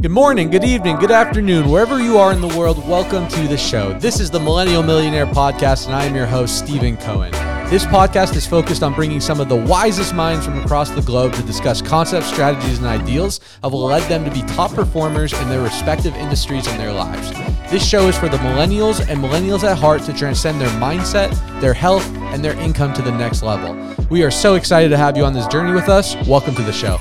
Good morning, good evening, good afternoon, wherever you are in the world, welcome to the show. This is the Millennial Millionaire Podcast, and I am your host, Stephen Cohen. This podcast is focused on bringing some of the wisest minds from across the globe to discuss concepts, strategies, and ideals that will lead them to be top performers in their respective industries and their lives. This show is for the millennials and millennials at heart to transcend their mindset, their health, and their income to the next level. We are so excited to have you on this journey with us. Welcome to the show.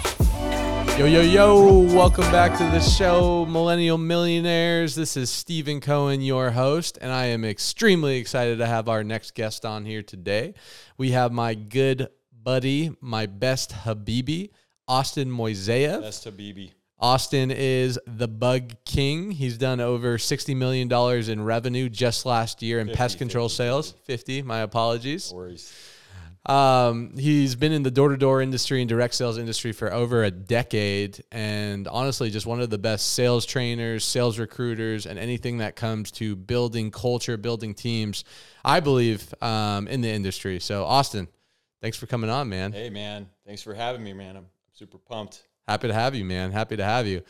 Yo, yo, yo, welcome back to the show, Millennial Millionaires. This is Stephen Cohen, your host, and I am extremely excited to have our next guest on here today. We have my good buddy, my best Habibi, Austin Moiseyev. Best Habibi. Austin is the bug king. He's done over $60 million in revenue just last year in 50, pest control 50, sales. 50, my apologies. No worries. Um, he's been in the door to door industry and direct sales industry for over a decade, and honestly, just one of the best sales trainers, sales recruiters, and anything that comes to building culture, building teams, I believe, um, in the industry. So, Austin, thanks for coming on, man. Hey, man. Thanks for having me, man. I'm super pumped. Happy to have you, man. Happy to have you.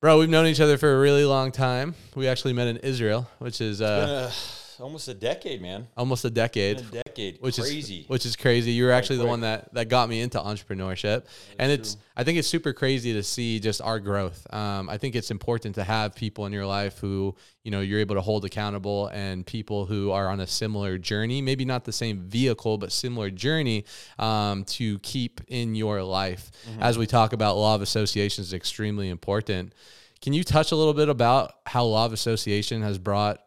Bro, we've known each other for a really long time. We actually met in Israel, which is uh, almost a decade, man. almost a decade. A decade. which Crazy. is which is crazy. You were actually the quick. one that that got me into entrepreneurship, and it's I think it's super crazy to see just our growth. Um, I think it's important to have people in your life who you know you're able to hold accountable, and people who are on a similar journey, maybe not the same vehicle, but similar journey um, to keep in your life. As we talk about law of association is extremely important. Can you touch a little bit about how law of association has brought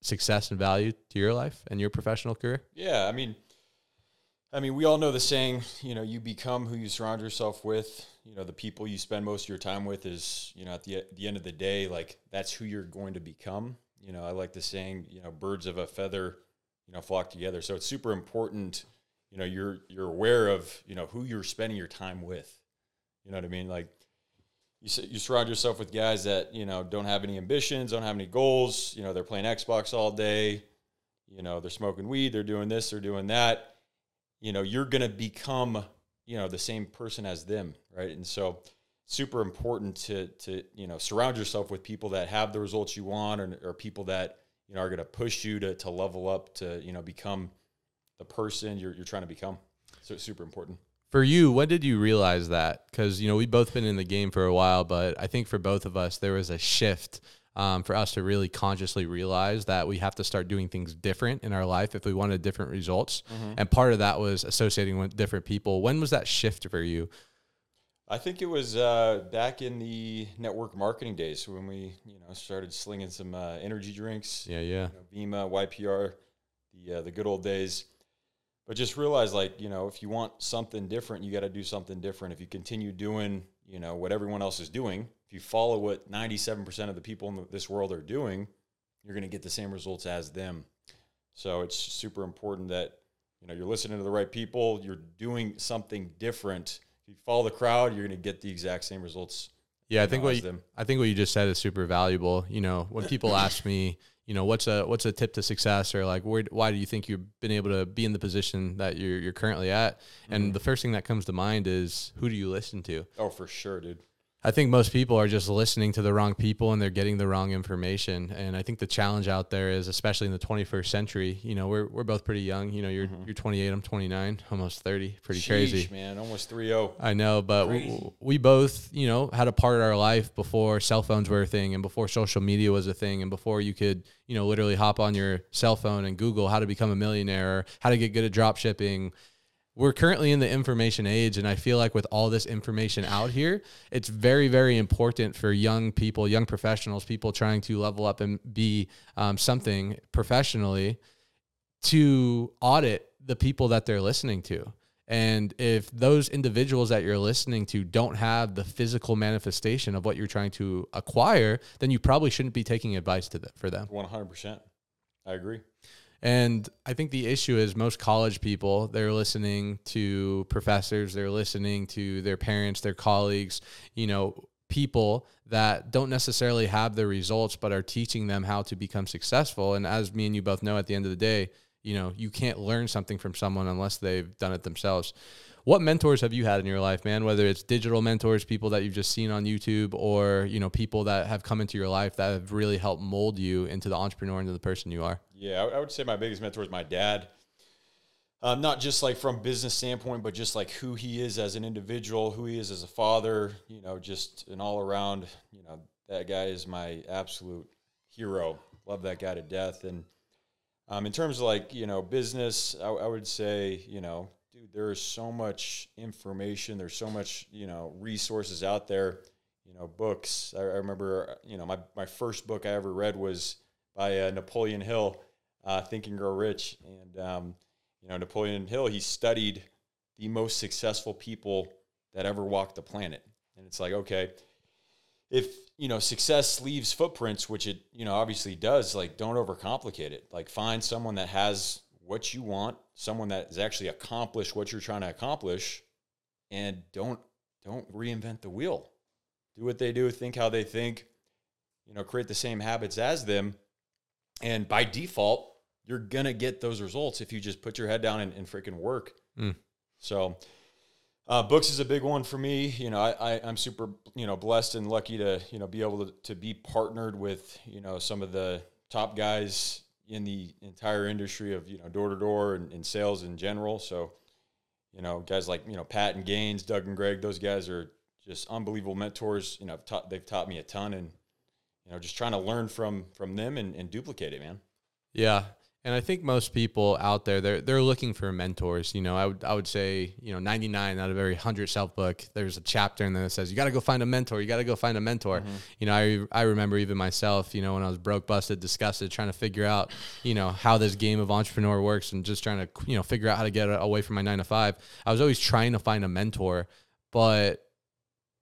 success and value to your life and your professional career? yeah, I mean, I mean, we all know the saying, you know, you become who you surround yourself with. You know, the people you spend most of your time with is, you know, at the the end of the day, like that's who you're going to become. You know, I like the saying, you know, birds of a feather, you know, flock together. So it's super important, you know, you're you're aware of, you know, who you're spending your time with. You know what I mean? Like you you surround yourself with guys that, you know, don't have any ambitions, don't have any goals, you know, they're playing Xbox all day, you know, they're smoking weed, they're doing this, they're doing that. You know, you're going to become, you know, the same person as them, right? And so super important to to, you know, surround yourself with people that have the results you want or, or people that, you know, are going to push you to to level up to, you know, become the person you're you're trying to become. So it's super important. For you, when did you realize that? Because you know we've both been in the game for a while, but I think for both of us there was a shift um, for us to really consciously realize that we have to start doing things different in our life if we wanted different results. And part of that was associating with different people. When was that shift for you? I think it was uh, back in the network marketing days when we, you know, started slinging some uh, energy drinks, Yeah, yeah, you know, Vemma, YPR, the uh, the good old days. But just realize, like, you know, if you want something different, you got to do something different. If you continue doing, you know, what everyone else is doing, if you follow what ninety-seven percent of the people in this world are doing, you're going to get the same results as them. So it's super important that you know you're listening to the right people. You're doing something different. If you follow the crowd, you're going to get the exact same results. yeah. I think what you, them. I think what you just said is super valuable. You know, when people ask me, you know, what's a what's a tip to success, or like, where, why do you think you've been able to be in the position that you're you're currently at? And mm-hmm. the first thing that comes to mind is who do you listen to? Oh, for sure, dude. I think most people are just listening to the wrong people and they're getting the wrong information. And I think the challenge out there is, especially in the 21st century, you know, we're, we're both pretty young. You know, you're mm-hmm. you're 28, I'm 29, almost 30, pretty crazy. Man. Almost oh. 3-0. I know, but we, we both, you know, had a part of our life before cell phones were a thing and before social media was a thing and before you could, you know, literally hop on your cell phone and Google how to become a millionaire or how to get good at drop shipping. We're currently in the information age, and I feel like with all this information out here, it's very, very important for young people, young professionals, people trying to level up and be um, something professionally to audit the people that they're listening to. And if those individuals that you're listening to don't have the physical manifestation of what you're trying to acquire, then you probably shouldn't be taking advice to them for them. 100%. I agree. And I think the issue is most college people, they're listening to professors, they're listening to their parents, their colleagues, you know, people that don't necessarily have the results but are teaching them how to become successful. And as me and you both know at the end of the day, you know, you can't learn something from someone unless they've done it themselves. What mentors have you had in your life, man? Whether it's digital mentors, people that you've just seen on YouTube, or you know, people that have come into your life that have really helped mold you into the entrepreneur, into the person you are. Yeah, I, would say my biggest mentor is my dad. Um, not just like from business standpoint, but just like who he is as an individual, who he is as a father. You know, just an all around. You know, that guy is my absolute hero. Love that guy to death. And um, in terms of like you know business, I, I would say you know, dude, there is so much information. There's so much you know resources out there. You know, books. I, I remember you know my my first book I ever read was by uh, Napoleon Hill, uh, Think and Grow Rich, and um, you know, Napoleon Hill, he studied the most successful people that ever walked the planet. And it's like, okay, if, you know, success leaves footprints, which it, you know, obviously does, like don't overcomplicate it. Like find someone that has what you want, someone that has actually accomplished what you're trying to accomplish and don't don't reinvent the wheel. Do what they do, think how they think, you know, create the same habits as them. And by default, you're gonna get those results if you just put your head down and, and freaking work. Mm. So, uh, books is a big one for me. You know, I, I am super you know blessed and lucky to you know be able to, to be partnered with you know some of the top guys in the entire industry of you know door to door and sales in general. So, you know, guys like you know Pat and Gaines, Doug and Greg, those guys are just unbelievable mentors. You know, taught, they've taught me a ton, and you know, just trying to learn from from them and, and duplicate it, man. Yeah, and I think most people out there they're they're looking for mentors. You know, I would I would say you know 99 out of every hundred self book, there's a chapter in there that says you got to go find a mentor. You got to go find a mentor. Mm-hmm. You know, I I remember even myself. You know, when I was broke, busted, disgusted, trying to figure out you know how this game of entrepreneur works, and just trying to you know figure out how to get away from my nine to five. I was always trying to find a mentor, but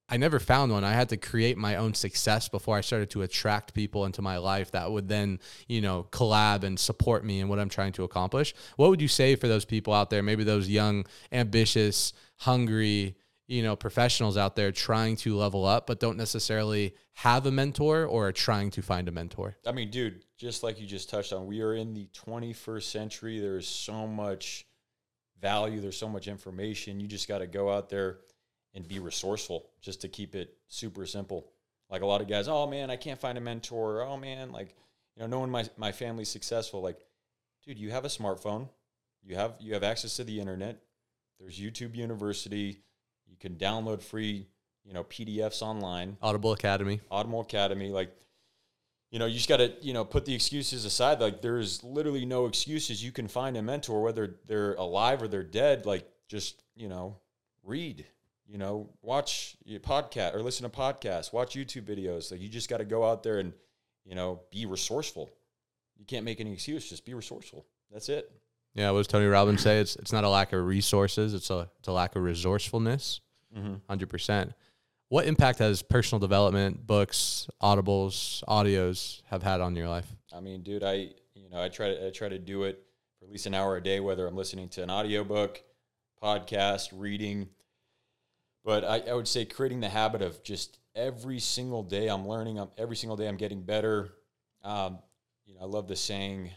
I never found one. I had to create my own success before I started to attract people into my life that would then, you know, collab and support me in what I'm trying to accomplish. What would you say for those people out there, maybe those young, ambitious, hungry, you know, professionals out there trying to level up but don't necessarily have a mentor or are trying to find a mentor? I mean, dude, just like you just touched on, we are in the 21st century. There's so much value, there's so much information. You just got to go out there and be resourceful just to keep it super simple. Like a lot of guys, oh man, I can't find a mentor. Oh man, like, you know, knowing my, my family's successful, like, dude, you have a smartphone, you have you have access to the internet. There's YouTube University. You can download free, you know, PDFs online. Audible Academy. Audible Academy. Like, you know, you just got to, you know, put the excuses aside. Like, there's literally no excuses. You can find a mentor, whether they're alive or they're dead. Like, just, you know, read, you know, watch your podcast or listen to podcasts, watch YouTube videos. Like you just got to go out there and, you know, be resourceful. You can't make any excuse. Just be resourceful. That's it. Yeah, what does Tony Robbins say? It's it's not a lack of resources. It's a it's a lack of resourcefulness. 100 mm-hmm. percent. What impact has personal development, books, audibles, audios have had on your life? I mean, dude, I you know I try to I try to do it for at least an hour a day, whether I'm listening to an audiobook, podcast, reading but I, I would say creating the habit of just every single day I'm learning, I'm, every single day I'm getting better. Um, you know, I love the saying,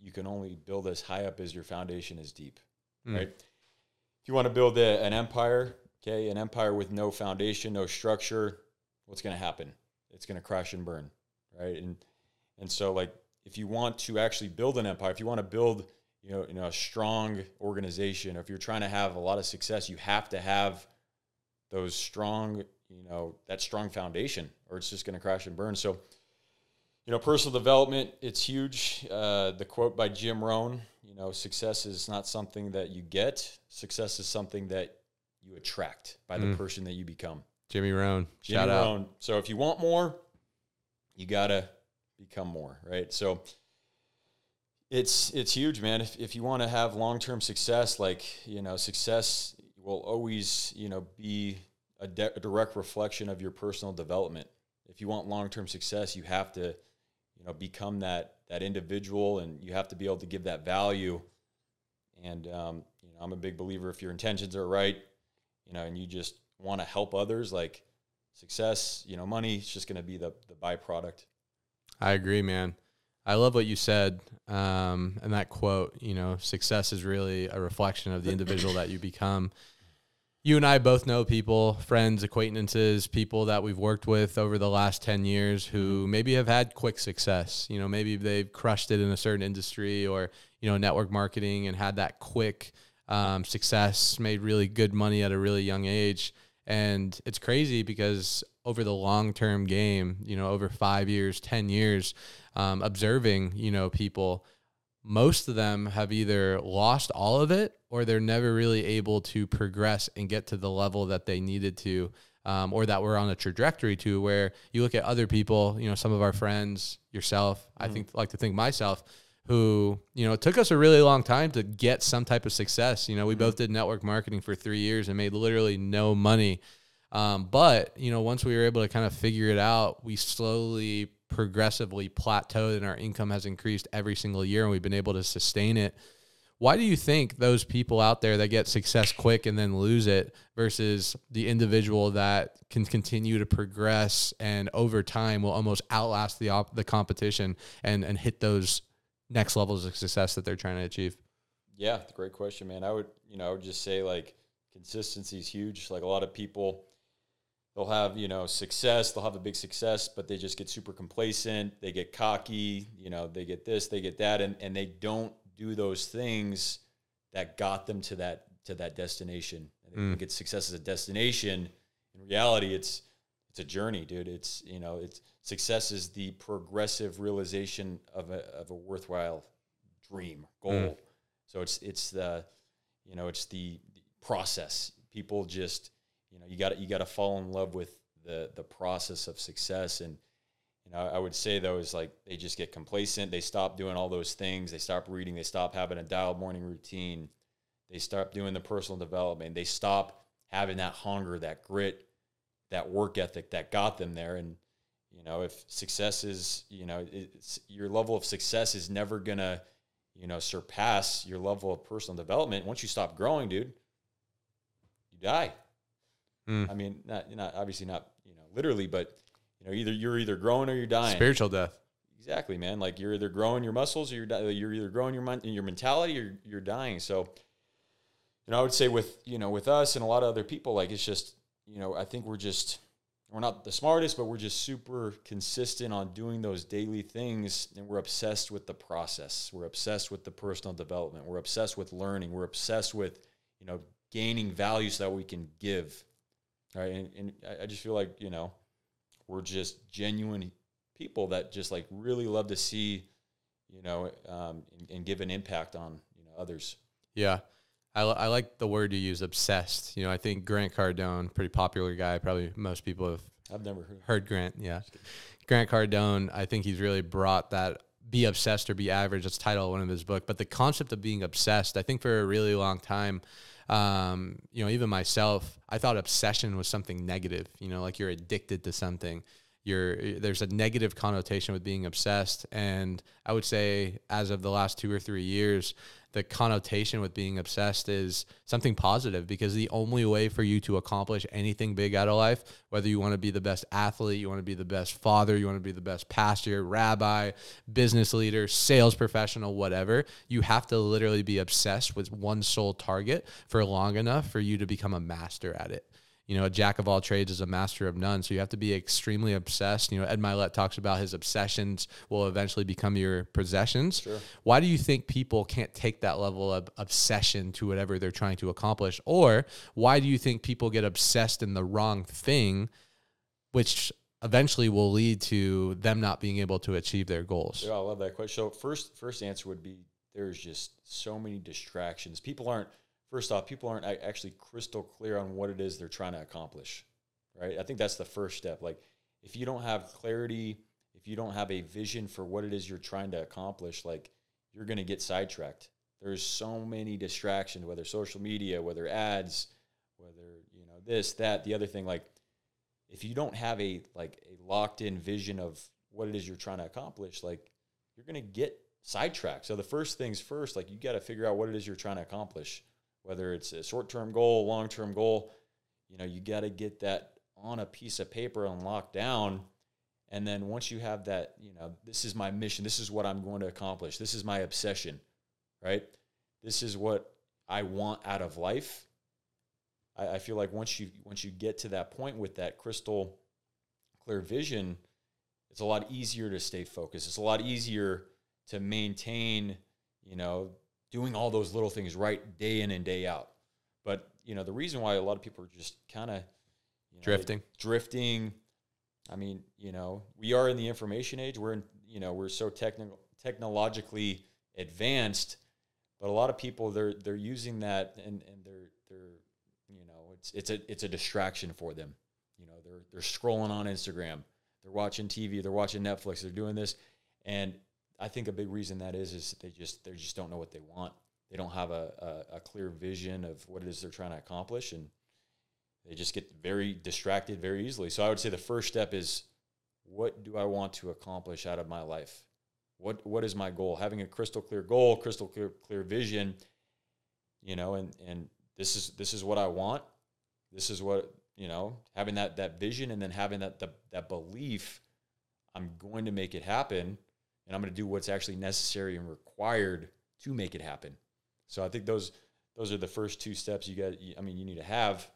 you can only build as high up as your foundation is deep, mm. right? If you want to build a, an empire, okay, an empire with no foundation, no structure, what's going to happen? It's going to crash and burn, right? And and so like if you want to actually build an empire, if you want to build you know, you know a strong organization, or if you're trying to have a lot of success, you have to have those strong, you know, that strong foundation, or it's just going to crash and burn. So, you know, personal development, it's huge. Uh, the quote by Jim Rohn, you know, success is not something that you get. Success is something that you attract by the mm. person that you become. Jimmy Rohn, Jimmy shout Rohn. out. So if you want more, you gotta become more, right? So it's it's huge, man. If if you want to have long term success, like you know, success will always, you know, be a, de- a direct reflection of your personal development. If you want long-term success, you have to, you know, become that that individual, and you have to be able to give that value. And um, you know, I'm a big believer if your intentions are right, you know, and you just want to help others, like success, you know, money is just going to be the the byproduct. I agree, man. I love what you said, um, and that quote. You know, success is really a reflection of the individual that you become. You and I both know people, friends, acquaintances, people that we've worked with over the last 10 years who Mm-hmm. maybe have had quick success. You know, maybe they've crushed it in a certain industry or, you know, network marketing and had that quick um, success, made really good money at a really young age. And it's crazy because over the long term game, you know, over five years, 10 years, um, observing, you know, people, most of them have either lost all of it or they're never really able to progress and get to the level that they needed to um, or that we're on a trajectory to where you look at other people you know some of our friends yourself i think like to think myself who you know it took us a really long time to get some type of success. You know we both did network marketing for three years and made literally no money. Um, but you know once we were able to kind of figure it out we slowly progressively plateaued and our income has increased every single year and we've been able to sustain it why do you think those people out there that get success quick and then lose it versus the individual that can continue to progress and over time will almost outlast the op- the competition and and hit those next levels of success that they're trying to achieve? Yeah, great question, man. I would, you know, I would just say like consistency is huge. Like a lot of people, they'll have, you know, success, they'll have a big success, but they just get super complacent. They get cocky, you know, they get this, they get that, and, and they don't do those things that got them to that to that destination. And they Mm. think it's success as a destination. In reality, it's it's a journey, dude. It's you know, it's success is the progressive realization of a of a worthwhile dream goal. Mm. So it's it's the you know it's the process. People just you know you got you got to fall in love with the the process of success and you know I would say though is like they just get complacent. They stop doing all those things. They stop reading. They stop having a dialed morning routine. They stop doing the personal development. They stop having that hunger, that grit, that work ethic that got them there. And you know if success is you know it's, your level of success is never gonna you know, surpass your level of personal development, once you stop growing, dude, you die. Mm. I mean, not not obviously not you know literally, but you know, either you're either growing or you're dying. Spiritual death. Exactly, man. Like you're either growing your muscles or you're di- you're either growing your mon- your mentality or you're dying. So, you know, I would say with you know with us and a lot of other people, like it's just you know I think we're just we're not the smartest, but we're just super consistent on doing those daily things, and we're obsessed with the process. We're obsessed with the personal development. We're obsessed with learning. We're obsessed with you know gaining value so that we can give. Right, and, and I- I just feel like you know we're just genuine people that just like really love to see, you know, um, and, and give an impact on you know others. Yeah. I, I like the word you use, obsessed. You know, I think Grant Cardone, pretty popular guy, probably most people have I've never heard. heard Grant. Yeah. Grant Cardone, I think he's really brought that be obsessed or be average. That's the title of one of his book. But the concept of being obsessed, I think for a really long time, um, you know, even myself, I thought obsession was something negative, you know, like you're addicted to something. You're, there's a negative connotation with being obsessed. And I would say, as of the last two or three years, the connotation with being obsessed is something positive because the only way for you to accomplish anything big out of life, whether you want to be the best athlete, you want to be the best father, you want to be the best pastor, rabbi, business leader, sales professional, whatever, you have to literally be obsessed with one sole target for long enough for you to become a master at it you know, a jack of all trades is a master of none. So you have to be extremely obsessed. You know, Ed Mylett talks about his obsessions will eventually become your possessions. Sure. Why do you think people can't take that level of obsession to whatever they're trying to accomplish? Or why do you think people get obsessed in the wrong thing, which eventually will lead to them not being able to achieve their goals? Yeah, I love that question. So first, first answer would be there's just so many distractions. People aren't. First off, people aren't actually crystal clear on what it is they're trying to accomplish. Right. I think that's the first step. Like, if you don't have clarity, if you don't have a vision for what it is you're trying to accomplish, like you're going to get sidetracked. There's so many distractions, whether social media, whether ads, whether you know this, that, the other thing. Like, if you don't have a like a locked in vision of what it is you're trying to accomplish, like you're going to get sidetracked. So the first things first, like you got to figure out what it is you're trying to accomplish, whether it's a short term goal, long term goal. You know, you got to get that on a piece of paper and locked down. And then once you have that, you know, this is my mission. This is what I'm going to accomplish. This is my obsession, right? This is what I want out of life. I, I feel like once you once you get to that point with that crystal clear vision, it's a lot easier to stay focused. It's a lot easier to maintain, you know, doing all those little things right day in and day out. But you know, the reason why a lot of people are just kind of you know, Drifting. drifting. I mean, you know, we are in the information age. We're in, you know, we're so technical, technologically advanced, but a lot of people they're they're using that and and they're they're you know it's it's a it's a distraction for them. You know, they're they're scrolling on Instagram, they're watching TV, they're watching Netflix, they're doing this, and I think a big reason that is is they just they just don't know what they want. They don't have a, a, a clear vision of what it is they're trying to accomplish, and they just get very distracted very easily. So I would say the first step is what do I want to accomplish out of my life? What what is my goal? Having a crystal clear goal, crystal clear clear vision, you know, and and this is this is what I want. This is what, you know, having that that vision and then having that the, that belief I'm going to make it happen and I'm going to do what's actually necessary and required to make it happen. So I think those those are the first two steps you got I mean you need to have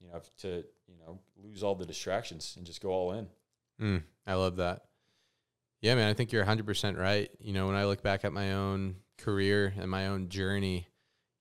you know to you know lose all the distractions and just go all in. Mm, I love that. Yeah, man, I think you're 100% right. You know, when I look back at my own career and my own journey,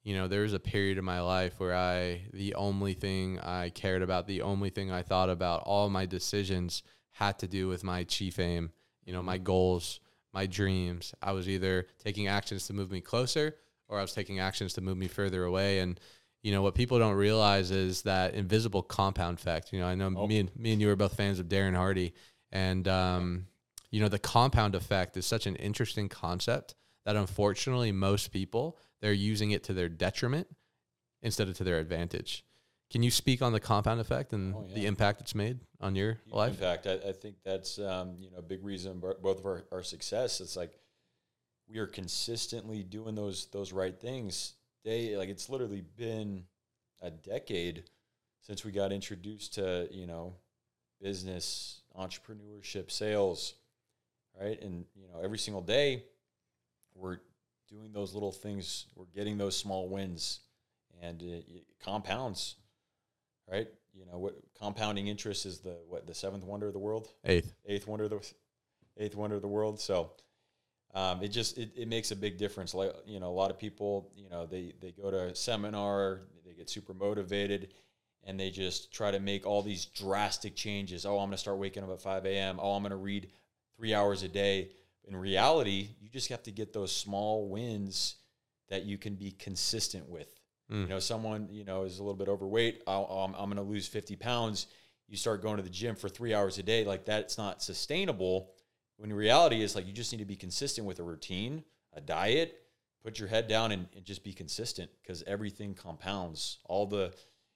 you know, there was a period in my life where I, the only thing I cared about, the only thing I thought about, all my decisions had to do with my chief aim, you know, my goals, my dreams. I was either taking actions to move me closer or I was taking actions to move me further away. And, you know, what people don't realize is that invisible compound effect. You know, I know Oh. me and me and you are both fans of Darren Hardy. And, um, you know, the compound effect is such an interesting concept that unfortunately most people they're using it to their detriment instead of to their advantage. Can you speak on the compound effect and Oh, yeah. the impact it's made on your Huge life? impact. I, I think that's um, you know a big reason both of our, our success. It's like we are consistently doing those those right things. Day like it's literally been a decade since we got introduced to you know business, entrepreneurship, sales, right? And you know every single day we're doing those little things. We're getting those small wins, and it, it compounds, right? You know what compounding interest is the what the seventh wonder of the world, Eighth. eighth wonder of the eighth wonder of the world. So um, it just it, it makes a big difference. Like you know, a lot of people, you know, they they go to a seminar, they get super motivated, and they just try to make all these drastic changes. Oh, I'm going to start waking up at 5 a.m. Oh, I'm going to read three hours a day. In reality, you just have to get those small wins that you can be consistent with. Mm. You know, someone you know is a little bit overweight. Oh, I'm, I'm going to lose 50 pounds. You start going to the gym for three hours a day. Like that's not sustainable. When reality is like you just need to be consistent with a routine, a diet. Put your head down and, and just be consistent because everything compounds. All the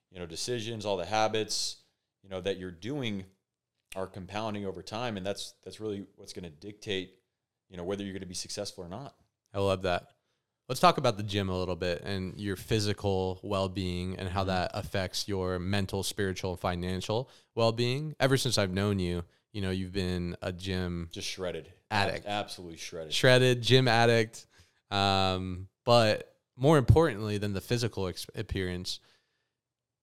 you know decisions, all the habits you know that you're doing are compounding over time, and that's that's really what's going to dictate you know whether you're going to be successful or not. I love that. Let's talk about the gym a little bit and your physical well being and how Mhm. that affects your mental, spiritual, and financial well being. Ever since I've known you, you know, you've been a gym Just shredded, Addict. Ab- absolutely shredded. shredded, gym addict. Um, but more importantly than the physical ex- appearance,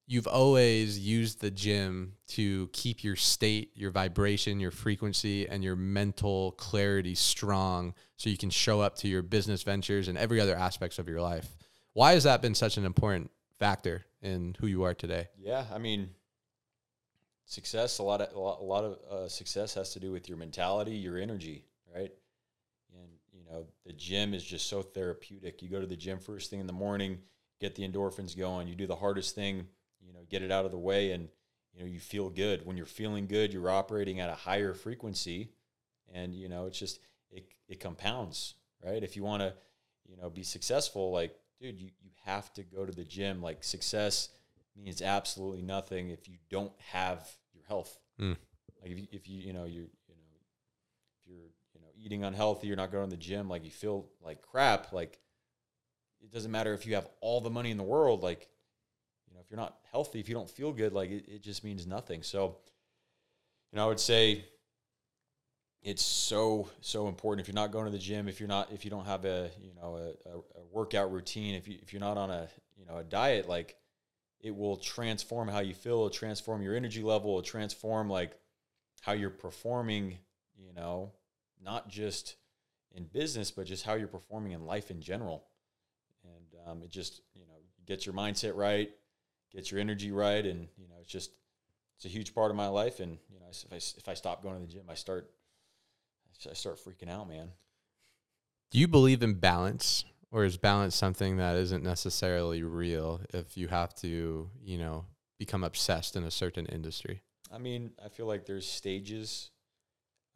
you've always used the gym to keep your state, your vibration, your frequency, and your mental clarity strong so you can show up to your business ventures and every other aspects of your life. Why has that been such an important factor in who you are today? Yeah, I mean, success. A lot of a lot, a lot of uh, success has to do with your mentality, your energy, right? And you know, the gym is just so therapeutic. You go to the gym first thing in the morning, get the endorphins going. You do the hardest thing, you know, get it out of the way, and you know, you feel good. When you're feeling good, you're operating at a higher frequency, and you know, it's just it it compounds, right? If you want to, you know, be successful, like dude, you you have to go to the gym. Like success means absolutely nothing if you don't have your health. Mm. Like if you, if you you know you're you know if you're you know eating unhealthy, you're not going to the gym, like you feel like crap. Like it doesn't matter if you have all the money in the world. Like if you're not healthy, if you don't feel good, like it, it just means nothing. So you know I would say it's so so important if you're not going to the gym if you're not if you don't have a you know a, a, workout routine if you if you're not on a you know a diet like it will transform how you feel, it'll transform your energy level, it'll transform like how you're performing, you know, not just in business, but just how you're performing in life in general. And um, it just, you know, gets your mindset right, gets your energy right. And, you know, it's just, it's a huge part of my life. And, you know, if I, if I stop going to the gym, I start, I start freaking out, man. Do you believe in balance? Or is balance something that isn't necessarily real if you have to, you know, become obsessed in a certain industry? I mean, I feel like there's stages,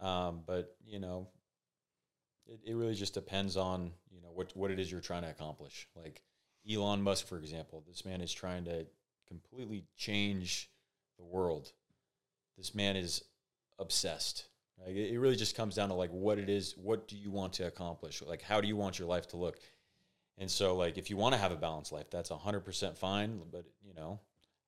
um, but you know, it, it really just depends on you know what what it is you're trying to accomplish. Like Elon Musk, for example, this man is trying to completely change the world. This man is obsessed. Like it, really just comes down to like what it is. What do you want to accomplish? Like how do you want your life to look? And so, like, if you want to have a balanced life, that's 100% fine. But, you know,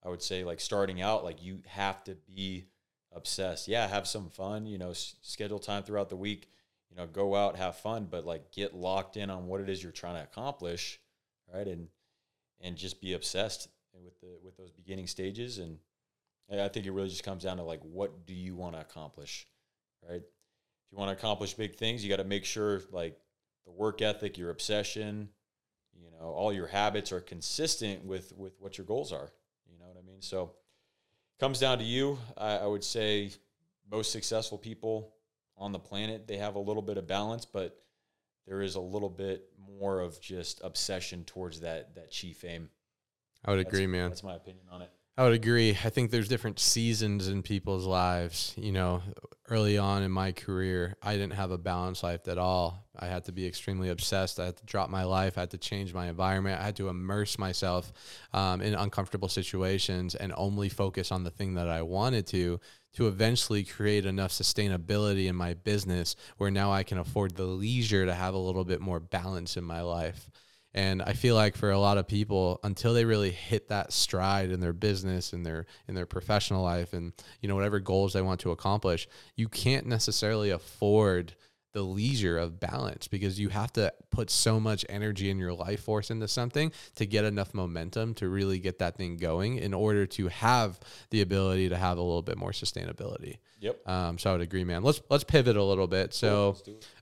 I would say, like, starting out, like, you have to be obsessed. Yeah, have some fun, you know, s- schedule time throughout the week, you know, go out, have fun, but, like, get locked in on what it is you're trying to accomplish, right? And, and just be obsessed with the, with those beginning stages. And I think it really just comes down to, like, what do you want to accomplish, right? If you want to accomplish big things, you got to make sure, like, the work ethic, your obsession, you know all your habits are consistent with with what your goals are you know what i mean so it comes down to you I, I, would say most successful people on the planet they have a little bit of balance but there is a little bit more of just obsession towards that that chief aim i would agree man that's my opinion on it I would agree. I think there's different seasons in people's lives. You know, early on in my career, I didn't have a balanced life at all. I had to be extremely obsessed. I had to drop my life. I had to change my environment. I had to immerse myself um, in uncomfortable situations and only focus on the thing that I wanted to, to eventually create enough sustainability in my business where now I can afford the leisure to have a little bit more balance in my life. And I feel like for a lot of people, until they really hit that stride in their business and their in their professional life and you know whatever goals they want to accomplish, you can't necessarily afford the leisure of balance because you have to put so much energy in your life force into something to get enough momentum to really get that thing going in order to have the ability to have a little bit more sustainability. Yep. Um, so I would agree, man. Let's let's pivot a little bit. So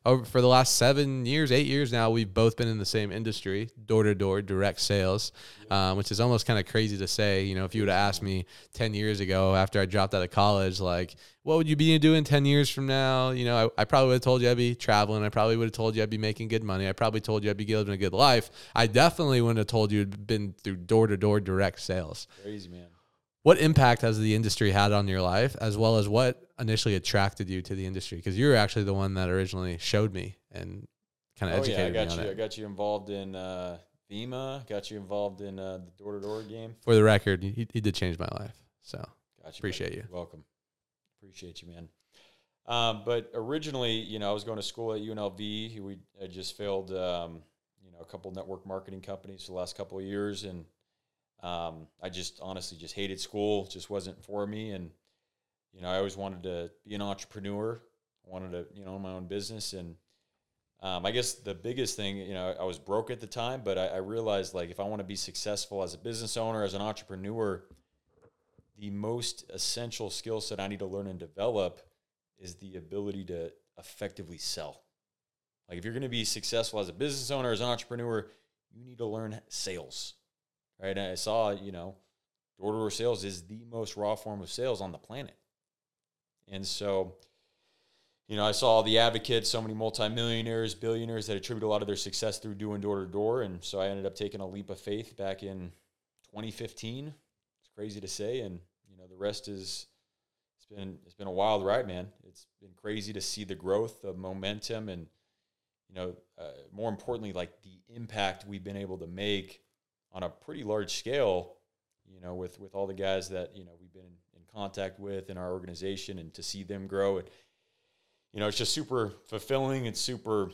over for the last seven years, eight years now, we've both been in the same industry, door to door, direct sales, um, which is almost kind of crazy to say. You know, if you would have asked me ten years ago after I dropped out of college, like, what would you be doing ten years from now? You know, I, I probably would have told you I'd be traveling. I probably would have told you I'd be making good money. I probably told you I'd be living a good life. I definitely wouldn't have told you been through door to door direct sales. Crazy man what impact has the industry had on your life as well as what initially attracted you to the industry because you were actually the one that originally showed me and kind of oh, educated yeah, I got me on you, it. I got you involved in uh, Vemma, got you involved in uh, the door to door game. For the record, he, he did change my life. So gotcha, appreciate buddy. you. Welcome. Appreciate you, man. Um, but originally, you know, I was going to school at UNLV. We had just failed, um, you know, a couple network marketing companies for the last couple of years, and um, I just honestly just hated school. Just wasn't for me, and you know, I always wanted to be an entrepreneur. I wanted to, you know, own my own business, and um, I guess the biggest thing, you know, I was broke at the time, but I, I realized like if I want to be successful as a business owner, as an entrepreneur, the most essential skill set I need to learn and develop is the ability to effectively sell. Like if you're going to be successful as a business owner, as an entrepreneur, you need to learn sales right? And I saw, you know, door to door sales is the most raw form of sales on the planet. And so, you know, I saw the advocates, so many multimillionaires, billionaires that attribute a lot of their success through doing door to door. And so I ended up taking a leap of faith back in 2015. It's crazy to say. And, you know, the rest is, it's been, it's been a wild ride, man. It's been crazy to see the growth, the momentum, and, you know, uh, more importantly, like the impact we've been able to make on a pretty large scale, you know, with with all the guys that you know we've been in contact with in our organization, and to see them grow, and you know, it's just super fulfilling and super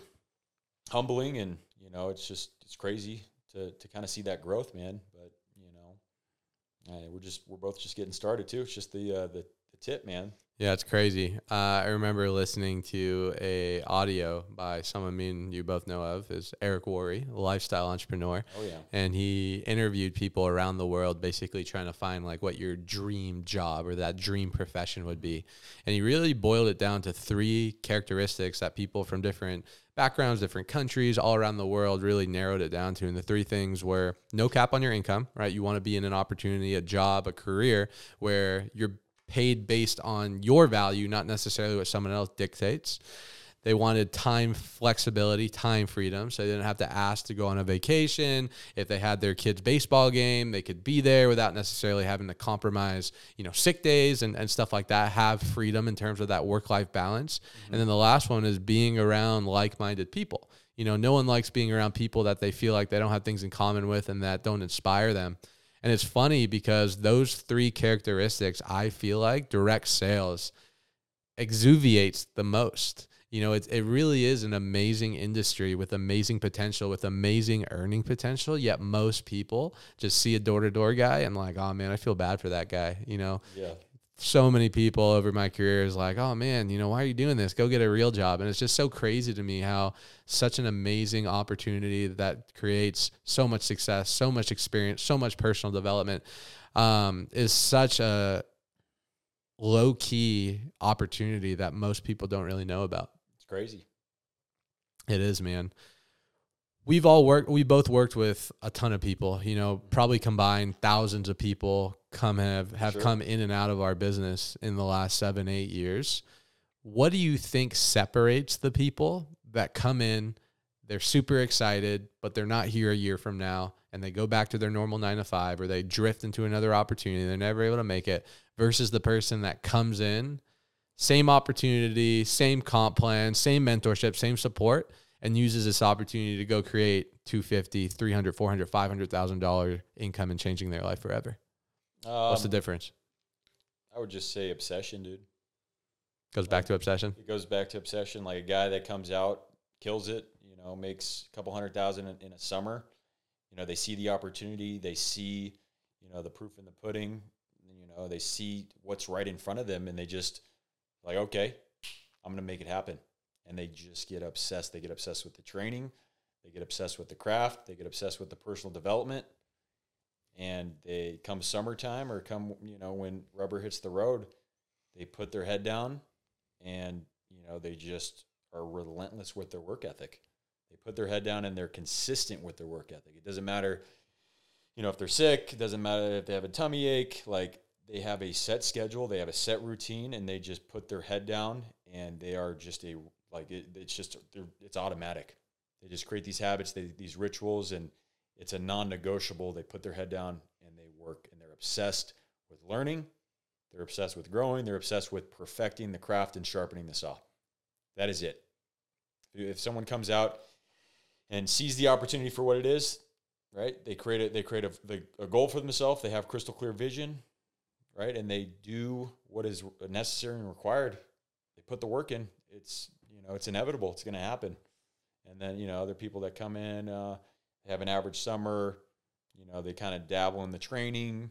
humbling, and you know, it's just it's crazy to to kind of see that growth, man. But you know, we're just we're both just getting started too. It's just the uh, the the tip, man. Yeah, it's crazy. Uh, I remember listening to a audio by someone me and you both know of is Eric Worre, a lifestyle entrepreneur. Oh yeah. And he interviewed people around the world, basically trying to find like what your dream job or that dream profession would be. And he really boiled it down to three characteristics that people from different backgrounds, different countries, all around the world really narrowed it down to. And the three things were no cap on your income, right? You want to be in an opportunity, a job, a career where you're paid based on your value, not necessarily what someone else dictates. They wanted time flexibility, time freedom, so they didn't have to ask to go on a vacation. If they had their kids' baseball game, they could be there without necessarily having to compromise, you know, sick days and, and stuff like that. Have freedom in terms of that work life balance. Mm-hmm. And then the last one is being around like minded people. You know, no one likes being around people that they feel like they don't have things in common with and that don't inspire them. And it's funny because those three characteristics, I feel like direct sales exuviates the most. You know, it, it really is an amazing industry with amazing potential, with amazing earning potential. Yet most people just see a door to door guy and like, oh man, I feel bad for that guy. You know, yeah so many people over my career is like, oh man, you know, why are you doing this? Go get a real job. And it's just so crazy to me how such an amazing opportunity that creates so much success, so much experience, so much personal development um, is such a low key opportunity that most people don't really know about. It's crazy. It is, man we've all worked we both worked with a ton of people you know probably combined thousands of people come have have sure. come in and out of our business in the last seven eight years what do you think separates the people that come in they're super excited but they're not here a year from now and they go back to their normal nine to five or they drift into another opportunity they're never able to make it versus the person that comes in same opportunity same comp plan same mentorship same support and uses this opportunity to go create 250 300 400 500000 dollar income and changing their life forever. Um, what's the um, difference? I would just say obsession dude. Goes like, back to obsession? It goes back to obsession. Like a guy that comes out kills it you know makes a couple hundred thousand in, in a summer. You know they see the opportunity. They see you know the proof in the pudding. You know they see what's right in front of them and they just like okay i'm gonna make it happen and they just get obsessed. They get obsessed with the training, they get obsessed with the craft, they get obsessed with the personal development. And they come summertime or come, you know, when rubber hits the road, they put their head down and, you know, they just are relentless with their work ethic. They put their head down and they're consistent with their work ethic. It doesn't matter, you know, if they're sick, it doesn't matter if they have a tummy ache, like they have a set schedule, they have a set routine, and they just put their head down and they are just a like it, it's just it's automatic. They just create these habits, they, these rituals, and it's a non-negotiable. They put their head down and they work, and they're obsessed with learning. They're obsessed with growing. They're obsessed with perfecting the craft and sharpening the saw. That is it. If someone comes out and sees the opportunity for what it is, right? They create a, they create a, a goal for themselves. They have crystal clear vision, right? And they do what is necessary and required. They put the work in. It's know, it's inevitable. It's going to happen. And then, you know, other people that come in, uh, have an average summer, you know, they kind of dabble in the training.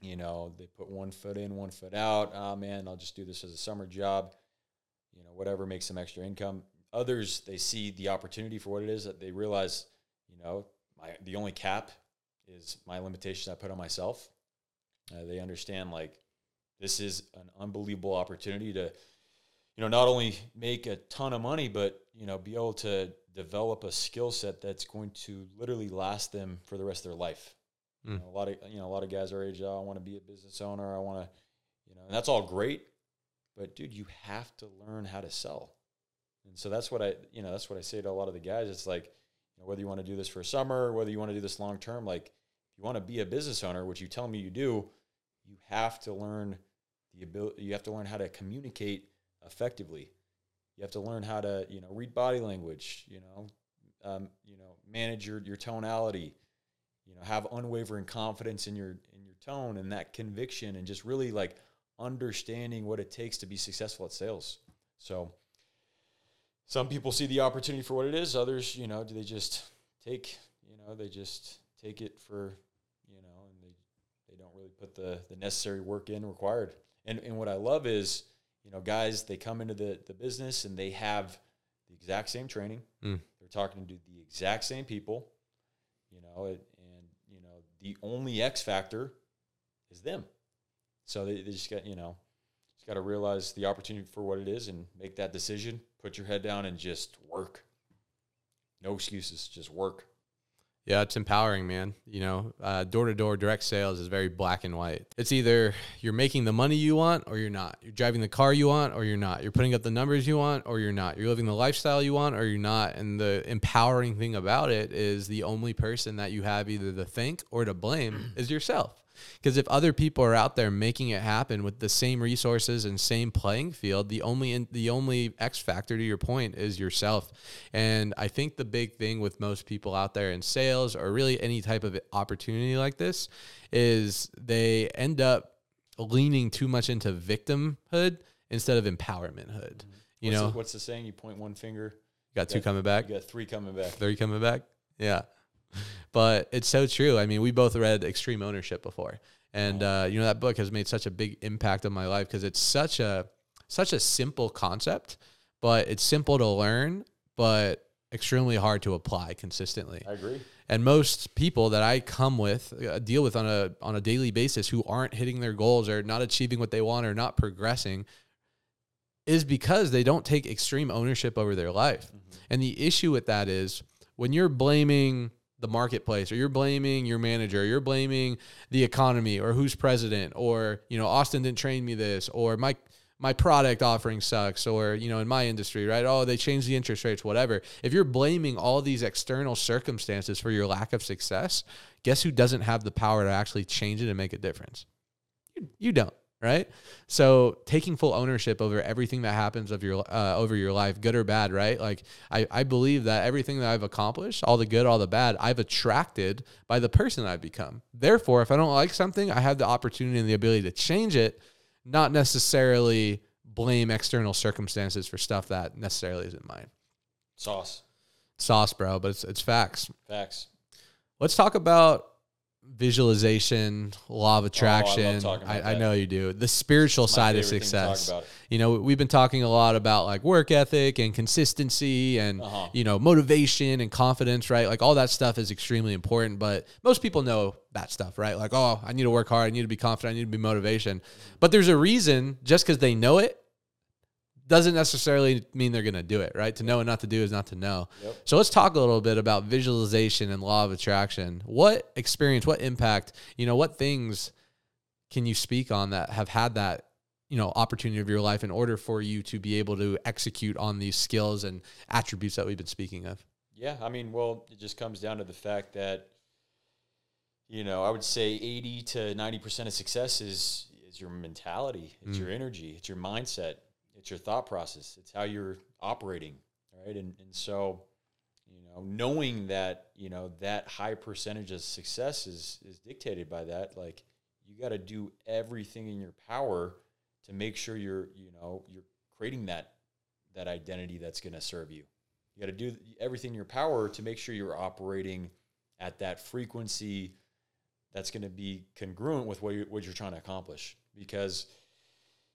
You know, they put one foot in, one foot out. Oh, man, I'll just do this as a summer job. You know, whatever makes some extra income. Others, they see the opportunity for what it is that they realize, you know, my, the only cap is my limitations I put on myself. Uh, they understand like this is an unbelievable opportunity to you know, not only make a ton of money, but you know, be able to develop a skill set that's going to literally last them for the rest of their life. Mm. You know, a lot of you know, a lot of guys are age, oh, I want to be a business owner. I want to, you know, and that's all great, but dude, you have to learn how to sell. And so that's what I, you know, that's what I say to a lot of the guys. It's like, you know, whether you want to do this for a summer, whether you want to do this long term, like if you want to be a business owner, which you tell me you do, you have to learn the ability. You have to learn how to communicate effectively. You have to learn how to, you know, read body language, you know, um, you know, manage your, your tonality, you know, have unwavering confidence in your in your tone and that conviction and just really like understanding what it takes to be successful at sales. So some people see the opportunity for what it is, others, you know, do they just take, you know, they just take it for, you know, and they they don't really put the the necessary work in required. And and what I love is, you know, guys they come into the the business and they have the exact same training. Mm. They're talking to the exact same people, you know, it, and you know the only X factor is them. So they, they just got you know just got to realize the opportunity for what it is and make that decision. Put your head down and just work. No excuses, just work. Yeah, it's empowering, man. You know, door to door direct sales is very black and white. It's either you're making the money you want or you're not. You're driving the car you want or you're not. You're putting up the numbers you want or you're not. You're living the lifestyle you want or you're not. And the empowering thing about it is the only person that you have either to thank or to blame is yourself. Because if other people are out there making it happen with the same resources and same playing field, the only in, the only X factor to your point is yourself. And I think the big thing with most people out there in sales or really any type of opportunity like this is they end up leaning too much into victimhood instead of empowermenthood. Mm-hmm. You what's know, the, what's the saying? You point one finger, You got two got- coming back. you got three coming back. Three coming back. Yeah. But it's so true. I mean, we both read Extreme Ownership before. And uh, you know, that book has made such a big impact on my life because it's such a such a simple concept, but it's simple to learn, but extremely hard to apply consistently. I agree. And most people that I come with, uh, deal with on a on a daily basis, who aren't hitting their goals or not achieving what they want or not progressing, is because they don't take extreme ownership over their life. And the issue with that is when you're blaming the marketplace or you're blaming your manager, or you're blaming the economy or who's president or you know Austin didn't train me this or my my product offering sucks or you know in my industry right? Oh they changed the interest rates whatever. If you're blaming all these external circumstances for your lack of success guess who doesn't have the power to actually change it and make a difference? You, you don't right? So taking full ownership over everything that happens of your uh, over your life good or bad right? Like I, I believe that everything that i've accomplished all the good all the bad i've attracted by the person i've become. Therefore if i don't like something i have the opportunity and the ability to change it not necessarily blame external circumstances for stuff that necessarily isn't mine. Sauce. sauce bro but it's, it's facts. Facts. let's talk about visualization law of attraction. talking about I, I know you do. The spiritual side of favorite thing to talk success. you know we've been talking a lot about like work ethic and consistency and Uh-huh. you know motivation and confidence right? Like all that stuff is extremely important but most people know that stuff right? Like oh i need to work hard. I need to be confident. I need to be motivation. But there's a reason just because they know it doesn't necessarily mean they're going to do it right? To know and not to do is not to know. Yep. so let's talk a little bit about visualization and law of attraction. What experience what impact you know what things can you speak on that have had that you know opportunity of your life in order for you to be able to execute on these skills and attributes that we've been speaking of? Yeah, I mean, well, it just comes down to the fact that, you know, I would say eighty to ninety percent of success is is your mentality, it's Mm. your energy, it's your mindset, it's your thought process, it's how you're operating, right? And and so, you know, knowing that you know that high percentage of success is is dictated by that, like you got to do everything in your power to make sure you're you know you're creating that that identity that's going to serve you. You got to do everything in your power to make sure you're operating at that frequency that's going to be congruent with what you're, what you're trying to accomplish. Because,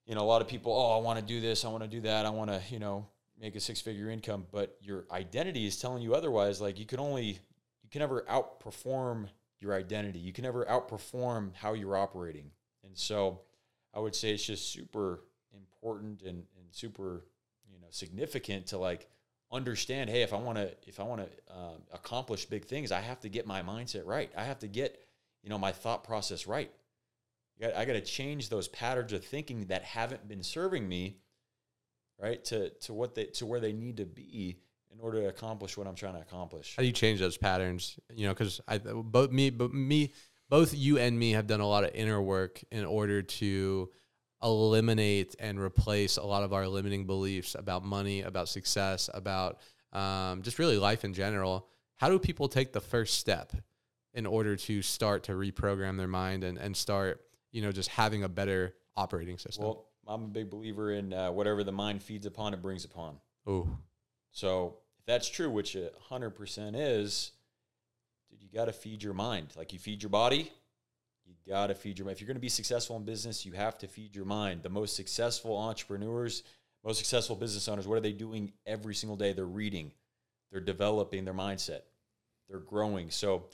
you know, a lot of people, oh, I want to do this, I want to do that, I want to, you know, make a six figure income, but your identity is telling you otherwise. Like you can only, you can never outperform your identity. You can never outperform how you're operating. And so I would say it's just super important and, and super, you know, significant to like understand, hey, if I want to, if I want to um, accomplish big things, I have to get my mindset right. I have to get, you know, my thought process right. Got- I got to change those patterns of thinking that haven't been serving me, right, to to what they to where they need to be in order to accomplish what I'm trying to accomplish. how do you change those patterns you know because i both me but me both you and me have done a lot of inner work in order to eliminate and replace a lot of our limiting beliefs about money about success about um, just really life in general how do people take the first step in order to start to reprogram their mind and, and start you know just having a better operating system Well, I'm a big believer in uh, whatever the mind feeds upon, it brings upon. oh So if that's true, which it 100% is, dude, you got to feed your mind. Like you feed your body, You got to feed your mind. If you're going to be successful in business, you have to feed your mind. The most successful entrepreneurs, most successful business owners, what are they doing every single day? They're reading, they're developing their mindset, they're growing. So,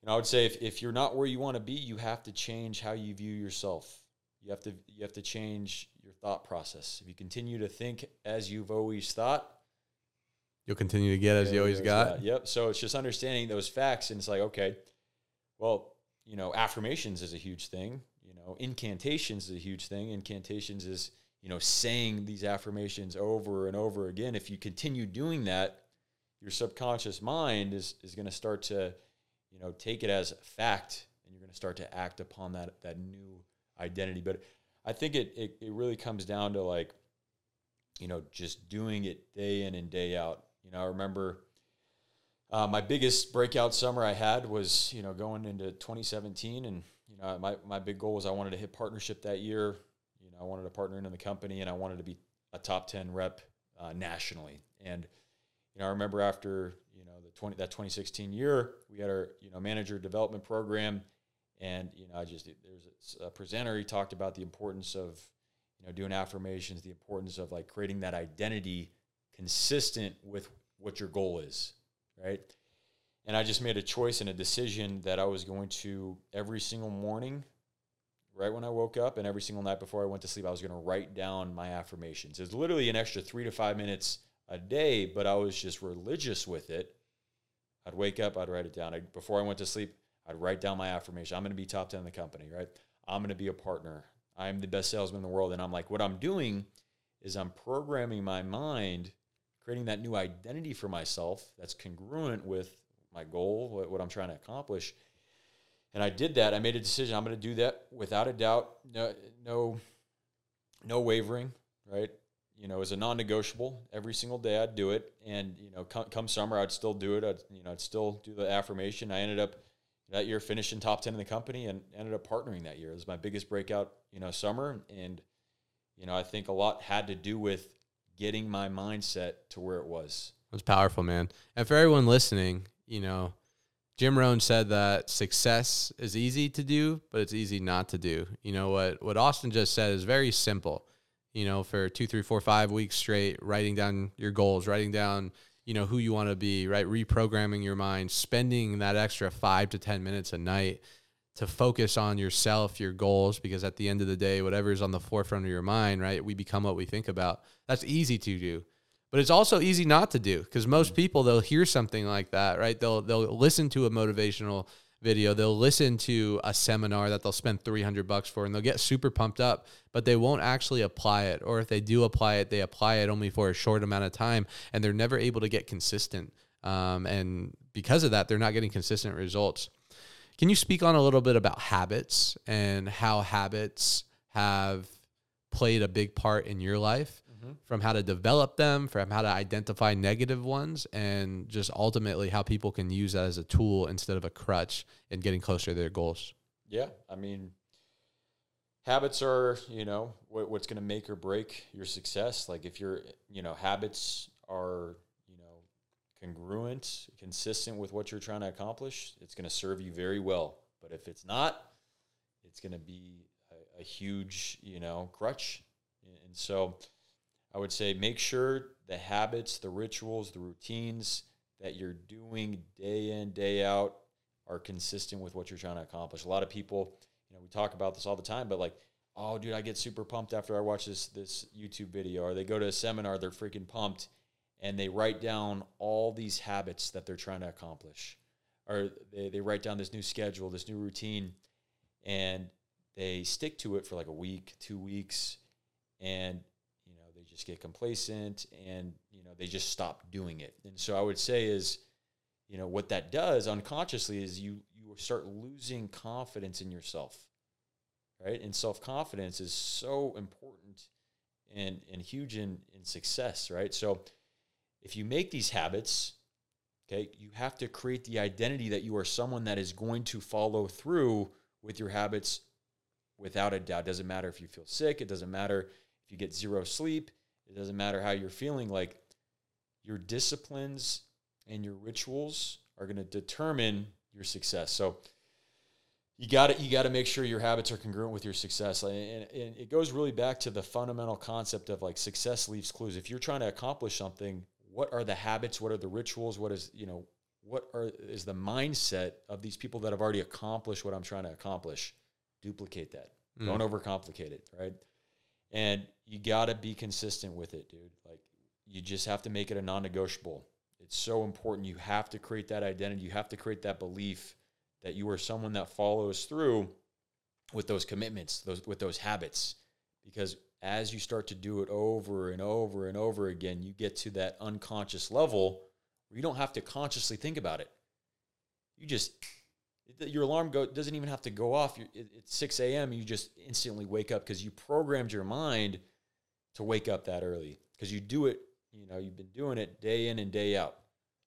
you know, I would say if, if you're not where you want to be, you have to change how you view yourself. You have to you have to change your thought process. If you continue to think as you've always thought, you'll continue to get as you always got. got. Yep. So it's just understanding those facts, and it's like, okay, well, you know, affirmations is a huge thing. You know, incantations is a huge thing. Incantations is you know saying these affirmations over and over again. If you continue doing that, your subconscious mind is is going to start to you know take it as fact, and you're going to start to act upon that that new identity. But I think it, it, it really comes down to like, you know, just doing it day in and day out. You know, I remember uh, my biggest breakout summer I had was, you know, going into 2017. And, you know, my, my big goal was I wanted to hit partnership that year. You know, I wanted to partner in the company and I wanted to be a top 10 rep uh, nationally. And, you know, I remember after, 20, that 2016 year, we had our, you know, manager development program and you know, I just there's a presenter he talked about the importance of you know doing affirmations, the importance of like creating that identity consistent with what your goal is, right? And I just made a choice and a decision that I was going to every single morning, right when I woke up, and every single night before I went to sleep, I was going to write down my affirmations. It's literally an extra three to five minutes a day, but I was just religious with it. I'd wake up, I'd write it down. I, before I went to sleep, I'd write down my affirmation. I'm going to be top 10 in the company, right? I'm going to be a partner. I'm the best salesman in the world. And I'm like, what I'm doing is I'm programming my mind, creating that new identity for myself that's congruent with my goal, what, what I'm trying to accomplish. And I did that. I made a decision. I'm going to do that without a doubt. No, no, no wavering, right? You know, as a non-negotiable. Every single day I'd do it. And, you know, come, come summer, I'd still do it. I'd, you know, I'd still do the affirmation. I ended up – that year finishing top 10 in the company and ended up partnering that year. It was my biggest breakout, you know, summer. And, you know, I think a lot had to do with getting my mindset to where it was. It was powerful, man. And for everyone listening, you know, Jim Rohn said that success is easy to do, but it's easy not to do. You know what what Austin just said is very simple. You know, for two, three, four, five weeks straight, writing down your goals, writing down you know who you want to be right? Reprogramming your mind spending that extra 5 to 10 minutes a night to focus on yourself your goals because at the end of the day whatever is on the forefront of your mind right we become what we think about. That's easy to do but it's also easy not to do because most mm. people they'll hear something like that right? They'll they'll listen to a motivational video. They'll listen to a seminar that they'll spend 300 bucks for and they'll get super pumped up, but they won't actually apply it. Or if they do apply it, they apply it only for a short amount of time and they're never able to get consistent. Um, and because of that, they're not getting consistent results. Can you speak on a little bit about habits and how habits have played a big part in your life? Mm-hmm. from how to develop them, from how to identify negative ones, and just ultimately how people can use that as a tool instead of a crutch in getting closer to their goals. Yeah, I mean, habits are you know what, what's going to make or break your success. Like if your you know habits are you know congruent, consistent with what you're trying to accomplish, it's going to serve you very well. But if it's not, it's going to be a, a huge you know crutch. And so I would say make sure the habits, the rituals, the routines that you're doing day in, day out are consistent with what you're trying to accomplish. A lot of people, you know, we talk about this all the time, but like, oh, dude, I get super pumped after I watch this this YouTube video, or they go to a seminar, they're freaking pumped, and they write down all these habits that they're trying to accomplish, or they, they write down this new schedule, this new routine, and they stick to it for like a week, two weeks, and just get complacent and you know they just stop doing it. And so i would say is you know what that does unconsciously is you you start losing confidence in yourself right? And self-confidence is so important and and huge in in success right? So if you make these habits okay you have to create the identity that you are someone that is going to follow through with your habits without a doubt. Doesn't matter if you feel sick. It doesn't matter if you get zero sleep it doesn't matter how you're feeling. Like your disciplines and your rituals are going to determine your success. So, you got to you got to make sure your habits are congruent with your success and, and it goes really back to the fundamental concept of like success leaves clues if you're trying to accomplish something what are the habits what are the rituals what is you know what are is the mindset of these people that have already accomplished what i'm trying to accomplish duplicate that mm. don't overcomplicate it right and you got to be consistent with it dude like you just have to make it a non-negotiable it's so important you have to create that identity you have to create that belief that you are someone that follows through with those commitments, those with those habits. Because as you start to do it over and over and over again, you get to that unconscious level where you don't have to consciously think about it. You just your alarm go doesn't even have to go off. It's six a.m. You just instantly wake up because you programmed your mind to wake up that early because you do it. You know you've been doing it day in and day out.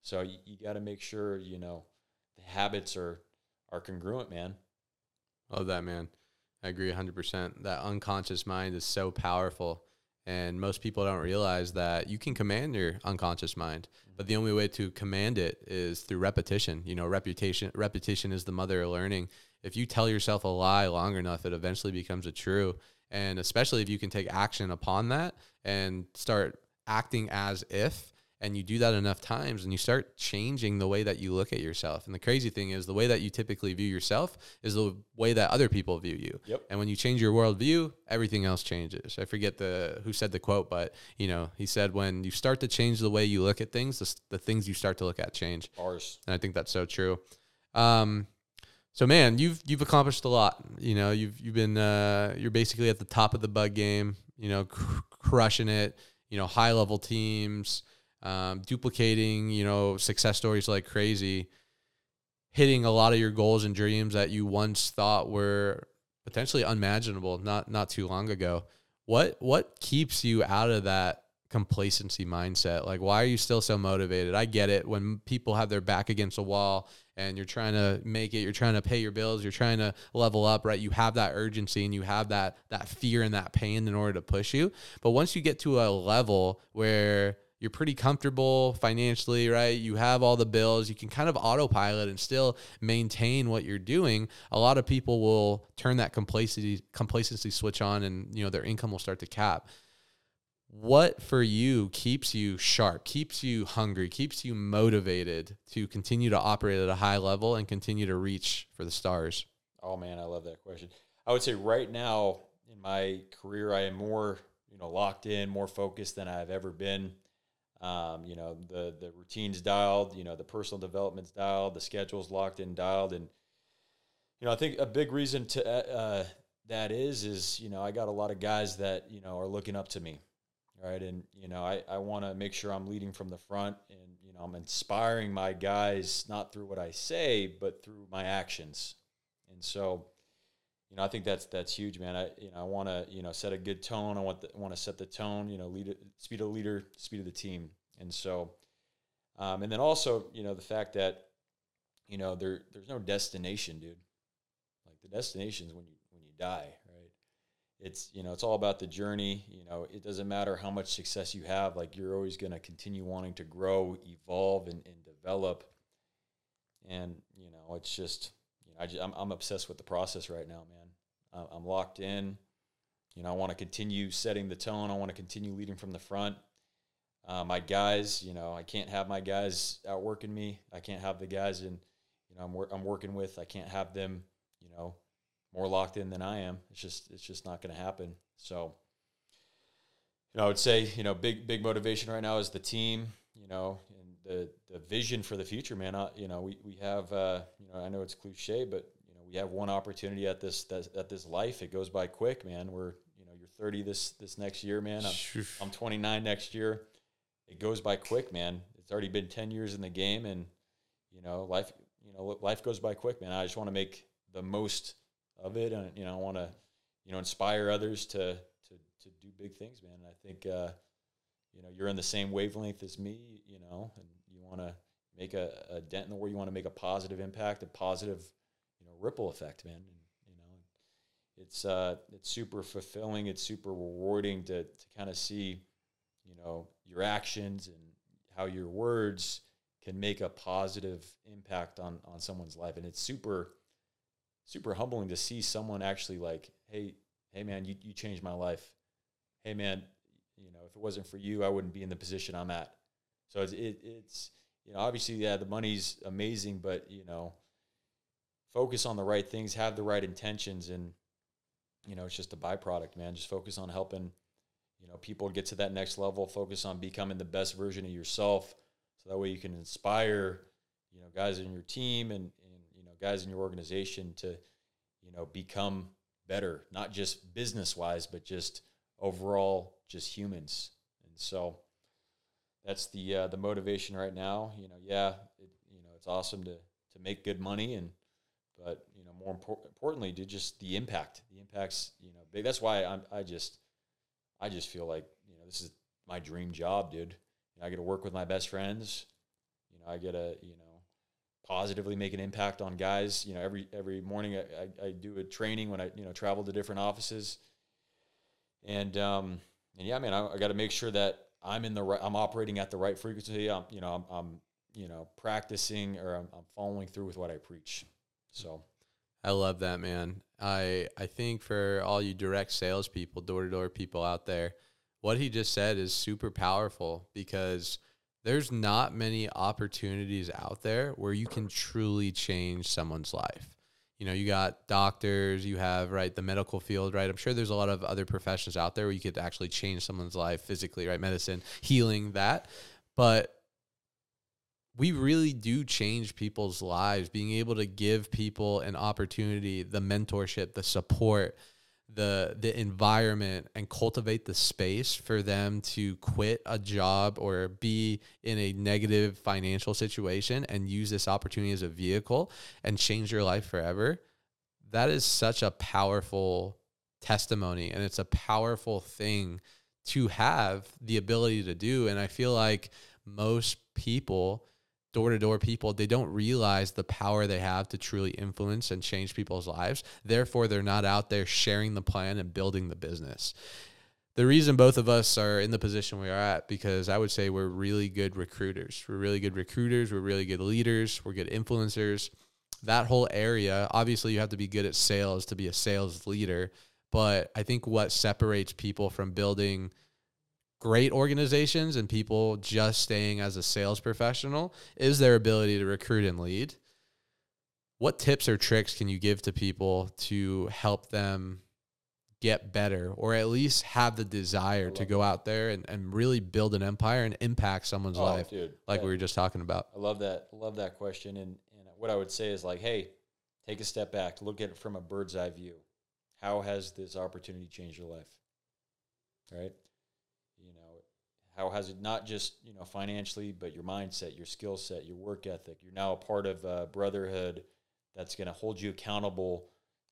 So you, you got to make sure you know the habits are are congruent, man. Love that, man. I agree 100%. That unconscious mind is so powerful. And most people don't realize that you can command your unconscious mind, but the only way to command it is through repetition. You know, repetition repetition is the mother of learning. If you tell yourself a lie long enough, it eventually becomes a true. And especially if you can take action upon that and start acting as if and you do that enough times and you start changing the way that you look at yourself. And the crazy thing is the way that you typically view yourself is the way that other people view you. Yep. and when you change your worldview everything else changes. I forget the who said the quote but you know he said when you start to change the way you look at things the, the things you start to look at change. Ours. And i think that's so true. Um, so man you've you've accomplished a lot. You know you've you've been uh, you're basically at the top of the bug game you know cr- crushing it you know high level teams um, duplicating, you know, success stories like crazy, hitting a lot of your goals and dreams that you once thought were potentially unimaginable not not too long ago. What what keeps you out of that complacency mindset? Like why are you still so motivated? I get it when people have their back against a wall and you're trying to make it, you're trying to pay your bills, you're trying to level up, right? You have that urgency and you have that that fear and that pain in order to push you. But once you get to a level where you're pretty comfortable financially, right? You have all the bills, you can kind of autopilot and still maintain what you're doing. A lot of people will turn that complacency complacency switch on and you know their income will start to cap. What for you keeps you sharp, keeps you hungry, keeps you motivated to continue to operate at a high level and continue to reach for the stars? Oh man, I love that question. I would say right now in my career I am more, you know, locked in, more focused than I've ever been um, you know, the the routines dialed, you know, the personal development's dialed, the schedule's locked in, dialed, and you know, I think a big reason to uh, uh, that is is you know I got a lot of guys that you know are looking up to me, right? And you know I I want to make sure I'm leading from the front, and you know I'm inspiring my guys not through what I say, but through my actions, and so you know, I think that's that's huge, man. I you know I want to you know set a good tone. I want want to set the tone. You know, lead speed of the leader, speed of the team, and so, um, and then also you know the fact that you know there there's no destination, dude. Like the destination is when you when you die, right? It's you know it's all about the journey. You know, it doesn't matter how much success you have. Like you're always going to continue wanting to grow, evolve, and, and develop. And you know, it's just you know I just, I'm I'm obsessed with the process right now, man. I'm locked in. You know, I want to continue setting the tone. I want to continue leading from the front. Uh, my guys, you know, I can't have my guys outworking me. I can't have the guys in, you know, I'm, wor- I'm working with. I can't have them, you know, more locked in than I am. It's just it's just not going to happen. So, you know, I would say, you know, big big motivation right now is the team. You know, and the the vision for the future, man. I, you know, we we have, uh, you know, I know it's cliche, but we have one opportunity at this at this life. It goes by quick, man. We're you know you're 30 this this next year, man. I'm, I'm 29 next year. It goes by quick, man. It's already been 10 years in the game, and you know life you know life goes by quick, man. I just want to make the most of it, and you know I want to you know inspire others to to to do big things, man. And I think uh, you know you're in the same wavelength as me, you know, and you want to make a, a dent in the world. You want to make a positive impact, a positive ripple effect, man. And, you know, it's uh, it's super fulfilling. It's super rewarding to to kind of see, you know, your actions and how your words can make a positive impact on on someone's life, and it's super super humbling to see someone actually like, hey, hey man, you, you changed my life. Hey man, you know, if it wasn't for you, I wouldn't be in the position I'm at. So it's, it, it's you know, obviously, yeah, the money's amazing, but you know, focus on the right things, have the right intentions, and you know, it's just a byproduct, man. Just focus on helping, you know, people get to that next level. Focus on becoming the best version of yourself, so that way you can inspire, you know, guys in your team and, and you know, guys in your organization to, you know, become better, not just business wise, but just overall, just humans. And so that's the uh, the motivation right now. You know, yeah, it, you know, it's awesome to to make good money and but you know more impor- importantly to just the impact the impacts you know big that's why i'm i just i just feel like you know this is my dream job dude. You know, i get to work with my best friends. You know i get to you know positively make an impact on guys. You know every every morning i, I, I do a training when i you know travel to different offices. And um and yeah man i, I got to make sure that i'm in the right i'm operating at the right frequency. I'm you know i'm, I'm you know practicing or I'm, I'm following through with what i preach so I love that, man. I I think for all you direct salespeople, door to door people out there, what he just said is super powerful because there's not many opportunities out there where you can truly change someone's life. You know, you got doctors, you have right the medical field, right? I'm sure there's a lot of other professions out there where you could actually change someone's life physically, right? Medicine, healing that. But we really do change people's lives being able to give people an opportunity the mentorship the support the the environment and cultivate the space for them to quit a job or be in a negative financial situation and use this opportunity as a vehicle and change your life forever. That is such a powerful testimony and it's a powerful thing to have the ability to do. And i feel like most people door to door people, they don't realize the power they have to truly influence and change people's lives. Therefore, they're not out there sharing the plan and building the business. The reason both of us are in the position we are at, because I would say we're really good recruiters. We're really good recruiters. We're really good leaders. We're good influencers. That whole area, obviously, you have to be good at sales to be a sales leader. But I think what separates people from building great organizations and people just staying as a sales professional is their ability to recruit and lead. What tips or tricks can you give to people to help them get better or at least have the desire to go out there and, and really build an empire and impact someone's oh, life dude, like that, we were just talking about? I love that. I love that question. And, and what I would say is like, hey, take a step back, look at it from a bird's eye view. How has this opportunity changed your life? Right? How has it not just you know financially but your mindset your skill set your work ethic. You're now a part of a brotherhood that's going to hold you accountable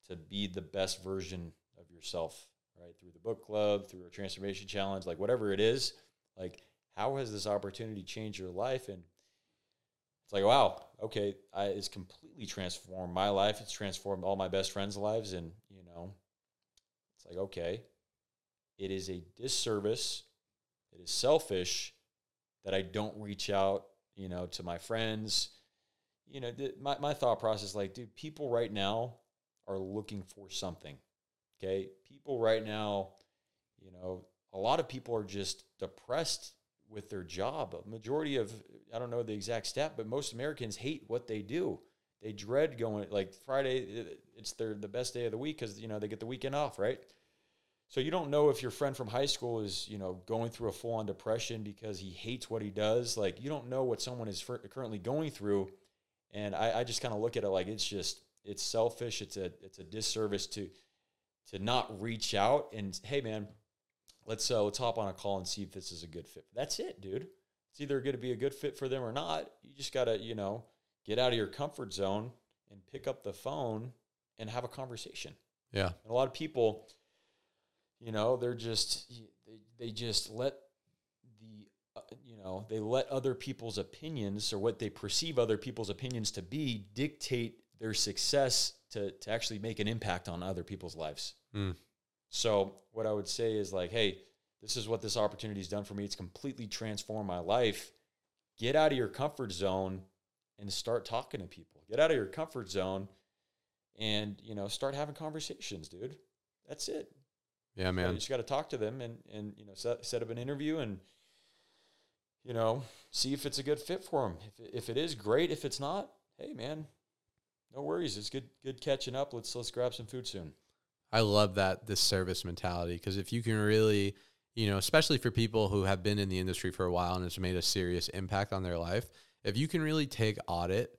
to be the best version of yourself right? Through the book club through a transformation challenge like whatever it is like how has this opportunity changed your life? And it's like wow okay I, it's completely transformed my life. It's transformed all my best friends lives. And you know it's like okay it is a disservice it is selfish that I don't reach out, you know, to my friends. You know, th- my, my thought process like, dude, people right now are looking for something. Okay. People right now, you know, a lot of people are just depressed with their job. A majority of, I don't know the exact stat, but most Americans hate what they do. They dread going like Friday. It's their the best day of the week because you know they get the weekend off, right? So you don't know if your friend from high school is, you know, going through a full-on depression because he hates what he does. Like you don't know what someone is currently going through, and I, I just kind of look at it like it's just it's selfish. It's a it's a disservice to to not reach out and hey man, let's uh, let's hop on a call and see if this is a good fit. That's it, dude. It's either going to be a good fit for them or not. You just gotta you know get out of your comfort zone and pick up the phone and have a conversation. Yeah, and a lot of people you know, they're just they, they just let the uh, you know they let other people's opinions or what they perceive other people's opinions to be dictate their success to to actually make an impact on other people's lives. Mm. So what I would say is like, hey, this is what this opportunity has done for me. It's completely transformed my life. Get out of your comfort zone and start talking to people. Get out of your comfort zone and you know start having conversations, dude. That's it. Yeah, man. You just got to talk to them and and you know set, set up an interview and you know see if it's a good fit for them. If if it is, great. If it's not, hey man, no worries. It's good good catching up. Let's let's grab some food soon. I love that this service mentality because if you can really, you know, especially for people who have been in the industry for a while and it's made a serious impact on their life, if you can really take audit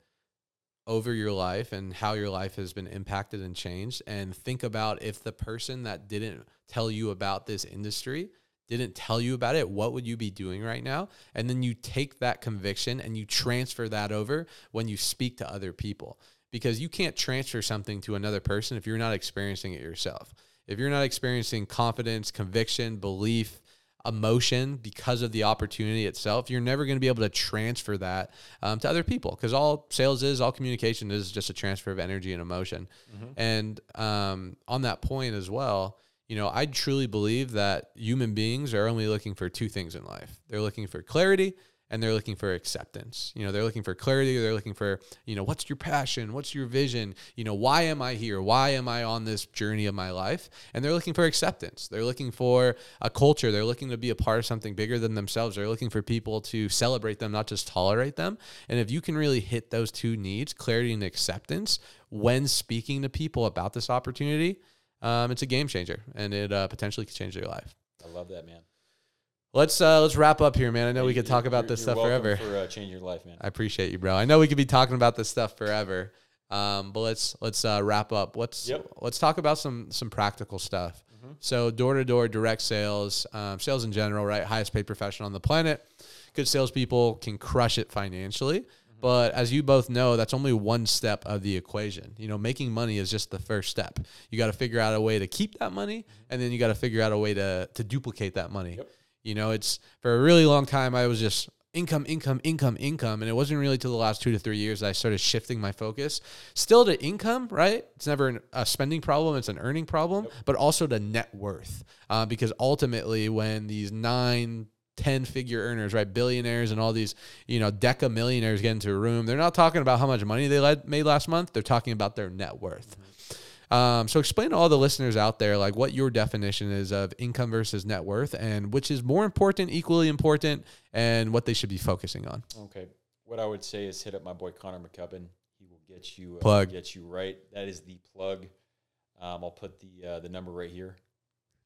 over your life and how your life has been impacted and changed and think about if the person that didn't tell you about this industry didn't tell you about it, what would you be doing right now? And then you take that conviction and you transfer that over when you speak to other people because you can't transfer something to another person if you're not experiencing it yourself. If you're not experiencing confidence, conviction, belief, emotion because of the opportunity itself, you're never going to be able to transfer that um, to other people because all sales is, all communication is just a transfer of energy and emotion. And um, on that point as well, you know, I truly believe that human beings are only looking for two things in life. They're looking for clarity and they're looking for acceptance. You know, they're looking for clarity, they're looking for, you know, what's your passion? What's your vision? You know, why am I here? Why am I on this journey of my life? And they're looking for acceptance. They're looking for a culture. They're looking to be a part of something bigger than themselves. They're looking for people to celebrate them, not just tolerate them. And if you can really hit those two needs, clarity and acceptance, when speaking to people about this opportunity, um, it's a game changer and it uh, potentially could change their life. I love that, man. Let's uh, let's wrap up here, man. I know we could talk about this stuff forever. For uh, changing your life, man. I appreciate you, bro. I know we could be talking about this stuff forever, um, but let's let's uh, wrap up. Let's Yep. let's talk about some some practical stuff. Mm-hmm. So door to door direct sales, um, sales in general, right? Highest paid profession on the planet. Good salespeople can crush it financially, Mm-hmm. but as you both know, that's only one step of the equation. You know, making money is just the first step. You got to figure out a way to keep that money, and then you got to figure out a way to to duplicate that money. Mm-hmm. Yep. You know, it's for a really long time I was just income, income, income, income. And it wasn't really till the last two to three years that I started shifting my focus still to income, right? It's never an, a spending problem, it's an earning problem, but also to net worth. Uh, because ultimately, when these nine, 10 figure earners, right? Billionaires and all these, you know, deca millionaires get into a room, they're not talking about how much money they led, made last month. They're talking about their net worth. Um, so explain to all the listeners out there like what your definition is of income versus net worth and which is more important, equally important, and what they should be focusing on. Okay. What I would say is hit up my boy Connor McCubbin. He will get you uh, Plug. get you right. That is the plug. Um, I'll put the uh, the number right here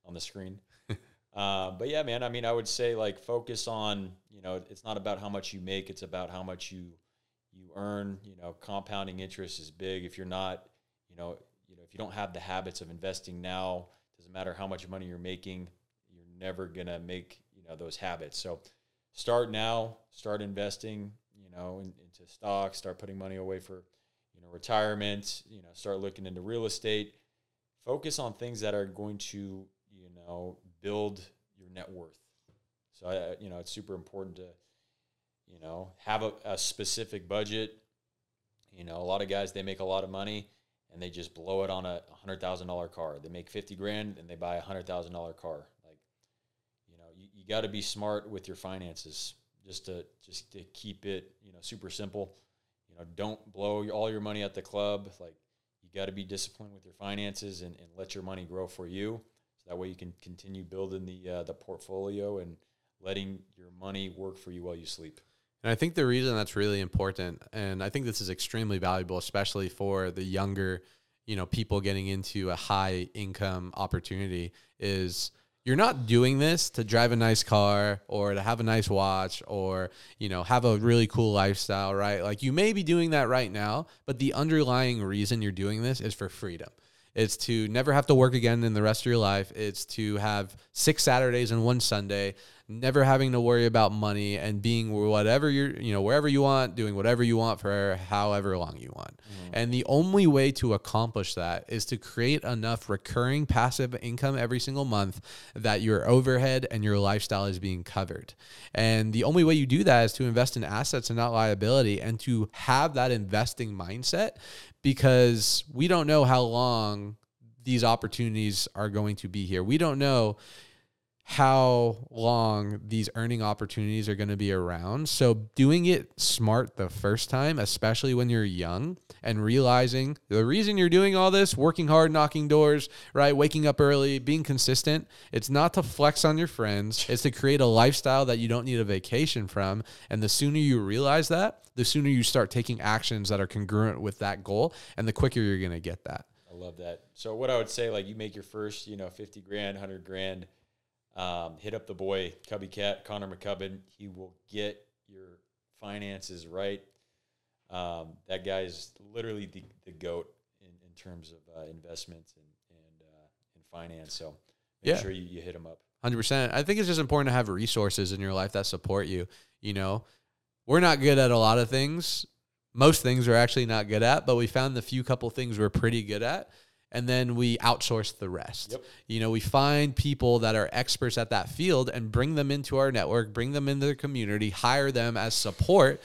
on the screen. uh, but yeah, man. I mean, I would say like focus on you know it's not about how much you make. It's about how much you you earn. You know, compounding interest is big. If you're not, you know, you know, if you don't have the habits of investing now, doesn't matter how much money you're making, you're never gonna make you know those habits. So start now. Start investing. You know, in, into stocks. Start putting money away for you know retirement. You know, start looking into real estate. Focus on things that are going to you know build your net worth. So I, you know, it's super important to you know have a, a specific budget. You know, a lot of guys they make a lot of money and they just blow it on a hundred thousand dollar car. They make fifty grand and they buy a hundred thousand dollar car. Like, you know, you, you got to be smart with your finances just to just to keep it you know super simple. You know, don't blow all your money at the club. Like, you got to be disciplined with your finances and, and let your money grow for you. So that way you can continue building the uh, the portfolio and letting your money work for you while you sleep. And I think the reason that's really important, and I think this is extremely valuable, especially for the younger, you know, people getting into a high income opportunity, is you're not doing this to drive a nice car or to have a nice watch or you know have a really cool lifestyle right? Like you may be doing that right now but the underlying reason you're doing this is for freedom. It's to never have to work again in the rest of your life. It's to have six Saturdays and one Sunday, never having to worry about money and being whatever you're, you know, wherever you want, doing whatever you want for however long you want. Mm-hmm. And the only way to accomplish that is to create enough recurring passive income every single month that your overhead and your lifestyle is being covered. And the only way you do that is to invest in assets and not liability and to have that investing mindset because we don't know how long these opportunities are going to be here. We don't know how long these earning opportunities are going to be around. So, doing it smart the first time, especially when you're young, and realizing the reason you're doing all this, working hard, knocking doors, right, waking up early, being consistent, it's not to flex on your friends, it's to create a lifestyle that you don't need a vacation from. And the sooner you realize that, the sooner you start taking actions that are congruent with that goal, and the quicker you're going to get that. I love that. So, what I would say, like, you make your first, you know, 50 grand, 100 grand um, hit up the boy Cubby Cat Connor McCubbin. He will get your finances right. Um, that guy is literally the, the goat in, in terms of uh, investments and and uh, in finance. So make Yeah. sure you, you hit him up. Hundred percent. I think it's just important to have resources in your life that support you. You know, we're not good at a lot of things. Most things we're actually not good at, but we found the few couple things we're pretty good at, and then we outsource the rest. Yep. You know, we find people that are experts at that field and bring them into our network, bring them into the community, hire them as support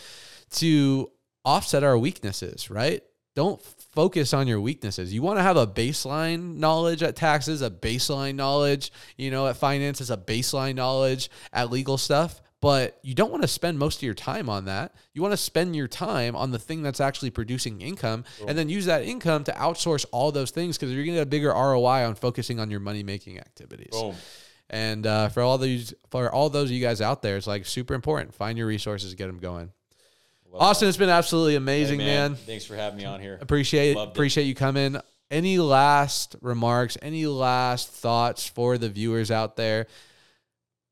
to offset our weaknesses, right? Don't focus on your weaknesses. You want to have a baseline knowledge at taxes, a baseline knowledge, you know, at finances, a baseline knowledge at legal stuff, but you don't want to spend most of your time on that. You want to spend your time on the thing that's actually producing income and then use that income to outsource all those things because you're going to get a bigger ROI on focusing on your money making activities. Boom. And uh, for all those for all those of you guys out there, it's like super important. Find your resources, get them going. Love Austin, that. it's been absolutely Hey, amazing, man. Thanks for having me on here. Appreciate Loved it. appreciate you coming. Any last remarks? Any last thoughts for the viewers out there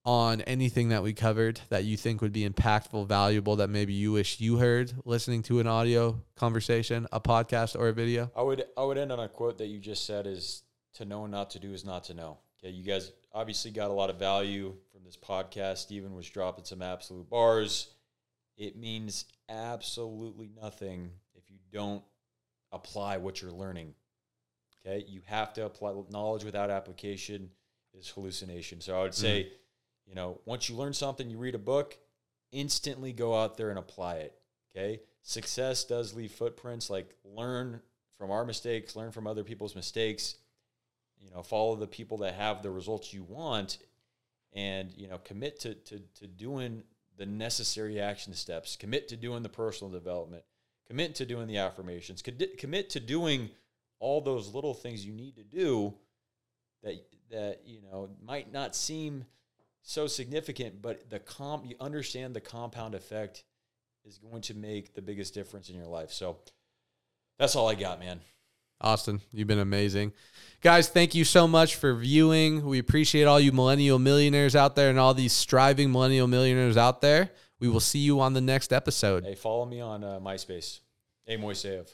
on anything that we covered that you think would be impactful, valuable, that maybe you wish you heard listening to an audio conversation, a podcast, or a video? I would I would end on a quote that you just said is to know and not to do is not to know. Okay, you guys obviously got a lot of value from this podcast. Steven was dropping some absolute bars. It means absolutely nothing if you don't apply what you're learning. Okay, you have to apply knowledge without application is hallucination. So I would mm-hmm. say, you know, once you learn something, you read a book, instantly go out there and apply it. Okay. Success does leave footprints. Like learn from our mistakes, learn from other people's mistakes, you know, follow the people that have the results you want and, you know, commit to, to, to doing the necessary action steps, commit to doing the personal development, commit to doing the affirmations, commit to doing all those little things you need to do that, that, you know, might not seem so significant, but the comp, you understand the compound effect is going to make the biggest difference in your life. So that's all I got, man. Austin, you've been amazing. Guys, thank you so much for viewing. We appreciate all you millennial millionaires out there and all these striving millennial millionaires out there. We will see you on the next episode. Hey, follow me on uh, MySpace. Hey, Moiseyev.